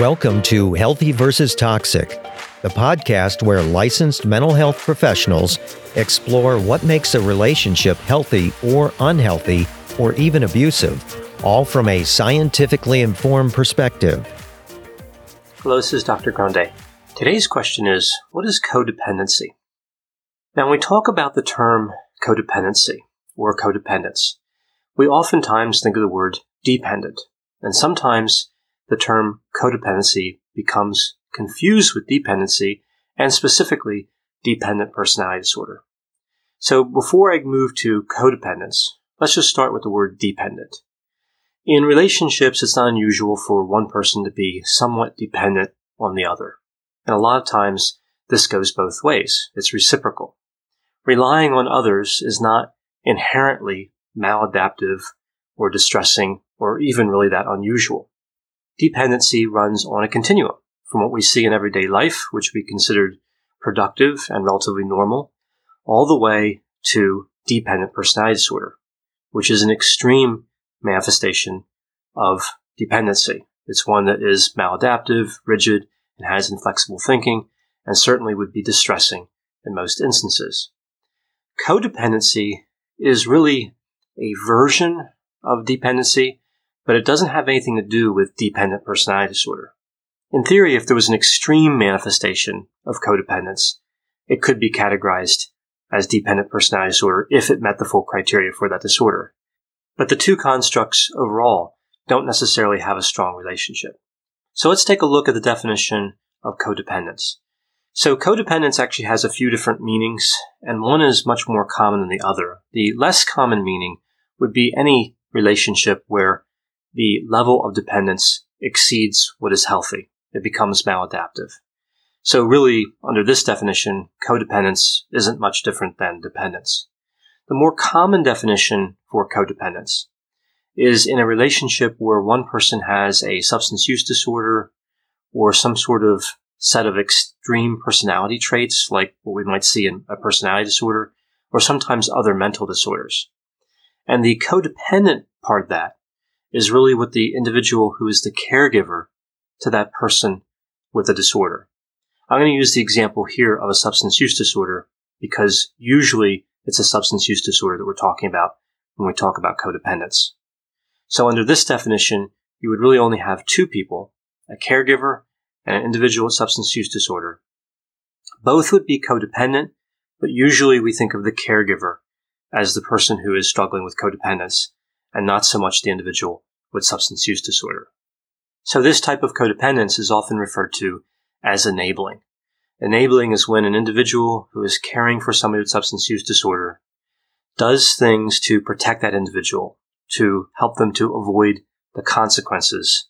Welcome to Healthy versus Toxic, the podcast where licensed mental health professionals explore what makes a relationship healthy or unhealthy or even abusive, all from a scientifically informed perspective. Hello, this is Dr. Grande. Today's question is What is codependency? Now, when we talk about the term codependency or codependence, we oftentimes think of the word dependent, and sometimes the term codependency becomes confused with dependency and specifically dependent personality disorder. So before I move to codependence, let's just start with the word dependent. In relationships, it's not unusual for one person to be somewhat dependent on the other. And a lot of times this goes both ways. It's reciprocal. Relying on others is not inherently maladaptive or distressing or even really that unusual dependency runs on a continuum from what we see in everyday life, which we considered productive and relatively normal, all the way to dependent personality disorder, which is an extreme manifestation of dependency. It's one that is maladaptive, rigid, and has inflexible thinking, and certainly would be distressing in most instances. Codependency is really a version of dependency but it doesn't have anything to do with dependent personality disorder. In theory, if there was an extreme manifestation of codependence, it could be categorized as dependent personality disorder if it met the full criteria for that disorder. But the two constructs overall don't necessarily have a strong relationship. So let's take a look at the definition of codependence. So codependence actually has a few different meanings, and one is much more common than the other. The less common meaning would be any relationship where the level of dependence exceeds what is healthy. It becomes maladaptive. So really, under this definition, codependence isn't much different than dependence. The more common definition for codependence is in a relationship where one person has a substance use disorder or some sort of set of extreme personality traits, like what we might see in a personality disorder, or sometimes other mental disorders. And the codependent part of that is really with the individual who is the caregiver to that person with a disorder. I'm going to use the example here of a substance use disorder because usually it's a substance use disorder that we're talking about when we talk about codependence. So under this definition, you would really only have two people, a caregiver and an individual with substance use disorder. Both would be codependent, but usually we think of the caregiver as the person who is struggling with codependence and not so much the individual with substance use disorder. So this type of codependence is often referred to as enabling. Enabling is when an individual who is caring for somebody with substance use disorder does things to protect that individual, to help them to avoid the consequences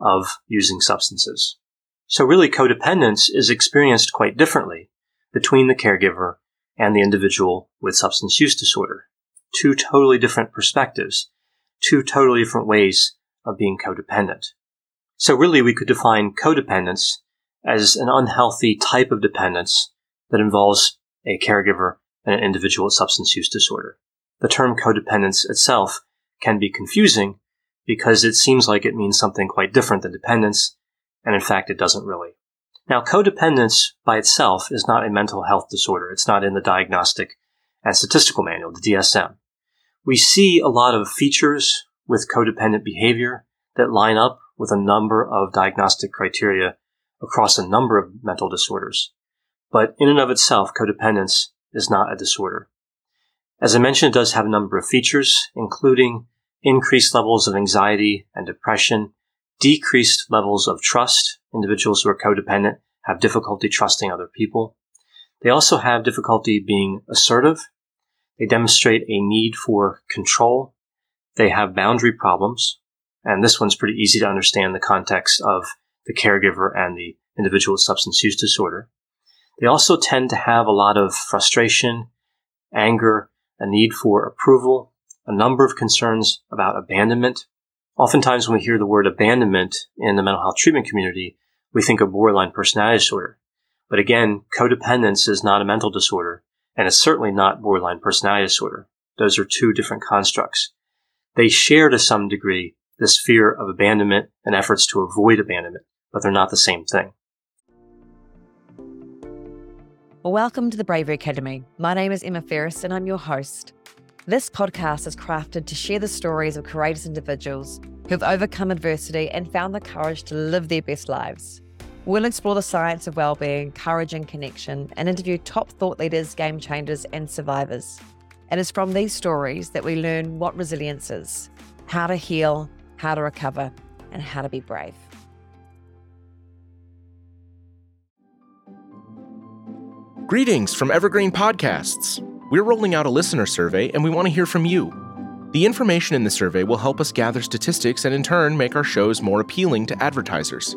of using substances. So really codependence is experienced quite differently between the caregiver and the individual with substance use disorder. Two totally different perspectives two totally different ways of being codependent. So really we could define codependence as an unhealthy type of dependence that involves a caregiver and an individual with substance use disorder. The term codependence itself can be confusing because it seems like it means something quite different than dependence, and in fact it doesn't really. Now, codependence by itself is not a mental health disorder. It's not in the Diagnostic and Statistical Manual, the DSM. We see a lot of features with codependent behavior that line up with a number of diagnostic criteria across a number of mental disorders. But in and of itself, codependence is not a disorder. As I mentioned, it does have a number of features, including increased levels of anxiety and depression, decreased levels of trust. Individuals who are codependent have difficulty trusting other people. They also have difficulty being assertive they demonstrate a need for control. They have boundary problems. And this one's pretty easy to understand the context of the caregiver and the individual with substance use disorder. They also tend to have a lot of frustration, anger, a need for approval, a number of concerns about abandonment. Oftentimes, when we hear the word abandonment in the mental health treatment community, we think of borderline personality disorder. But again, codependence is not a mental disorder and it's certainly not borderline personality disorder. Those are two different constructs. They share to some degree this fear of abandonment and efforts to avoid abandonment, but they're not the same thing. Welcome to the Bravery Academy. My name is Emma Ferris and I'm your host. This podcast is crafted to share the stories of courageous individuals who have overcome adversity and found the courage to live their best lives. We'll explore the science of well-being, courage and connection, and interview top thought leaders, game changers, and survivors. It is from these stories that we learn what resilience is, how to heal, how to recover, and how to be brave. Greetings from Evergreen Podcasts. We're rolling out a listener survey and we want to hear from you. The information in the survey will help us gather statistics and in turn make our shows more appealing to advertisers.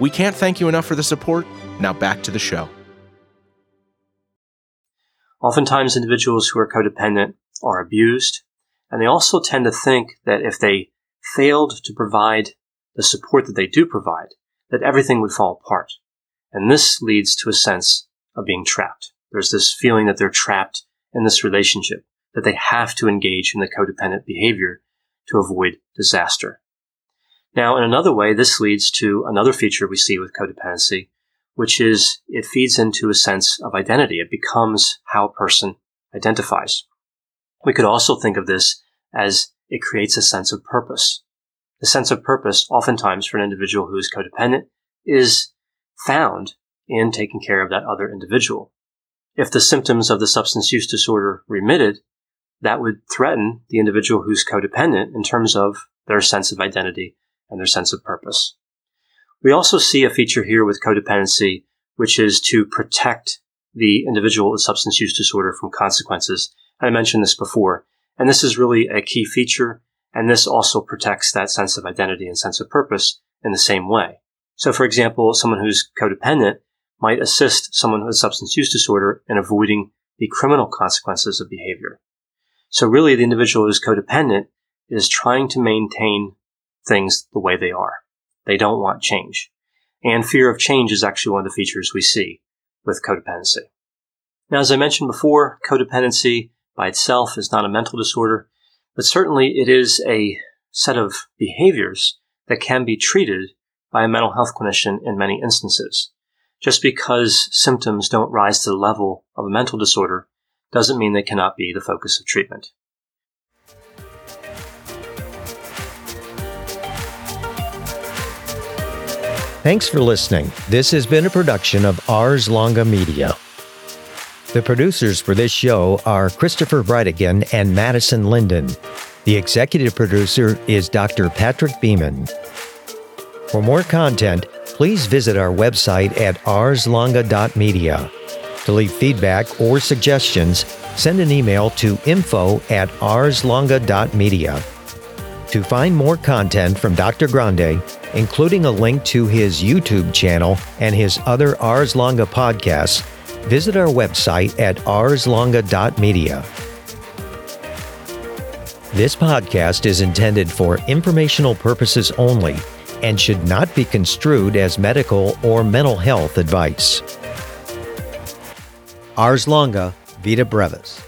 We can't thank you enough for the support. Now back to the show. Oftentimes, individuals who are codependent are abused, and they also tend to think that if they failed to provide the support that they do provide, that everything would fall apart. And this leads to a sense of being trapped. There's this feeling that they're trapped in this relationship, that they have to engage in the codependent behavior to avoid disaster. Now, in another way, this leads to another feature we see with codependency, which is it feeds into a sense of identity. It becomes how a person identifies. We could also think of this as it creates a sense of purpose. The sense of purpose, oftentimes for an individual who is codependent, is found in taking care of that other individual. If the symptoms of the substance use disorder remitted, that would threaten the individual who's codependent in terms of their sense of identity and their sense of purpose. We also see a feature here with codependency, which is to protect the individual with substance use disorder from consequences. I mentioned this before, and this is really a key feature, and this also protects that sense of identity and sense of purpose in the same way. So, for example, someone who's codependent might assist someone with substance use disorder in avoiding the criminal consequences of behavior. So really the individual who's codependent is trying to maintain things the way they are. They don't want change. And fear of change is actually one of the features we see with codependency. Now, as I mentioned before, codependency by itself is not a mental disorder, but certainly it is a set of behaviors that can be treated by a mental health clinician in many instances. Just because symptoms don't rise to the level of a mental disorder doesn't mean they cannot be the focus of treatment. Thanks for listening. This has been a production of Ars Longa Media. The producers for this show are Christopher Breitigan and Madison Linden. The executive producer is Dr. Patrick Beeman. For more content, please visit our website at arslonga.media. To leave feedback or suggestions, send an email to info at arslonga.media. To find more content from Dr. Grande, including a link to his YouTube channel and his other Ars Longa podcasts, visit our website at arslonga.media. This podcast is intended for informational purposes only and should not be construed as medical or mental health advice. Ars longa, vita brevis.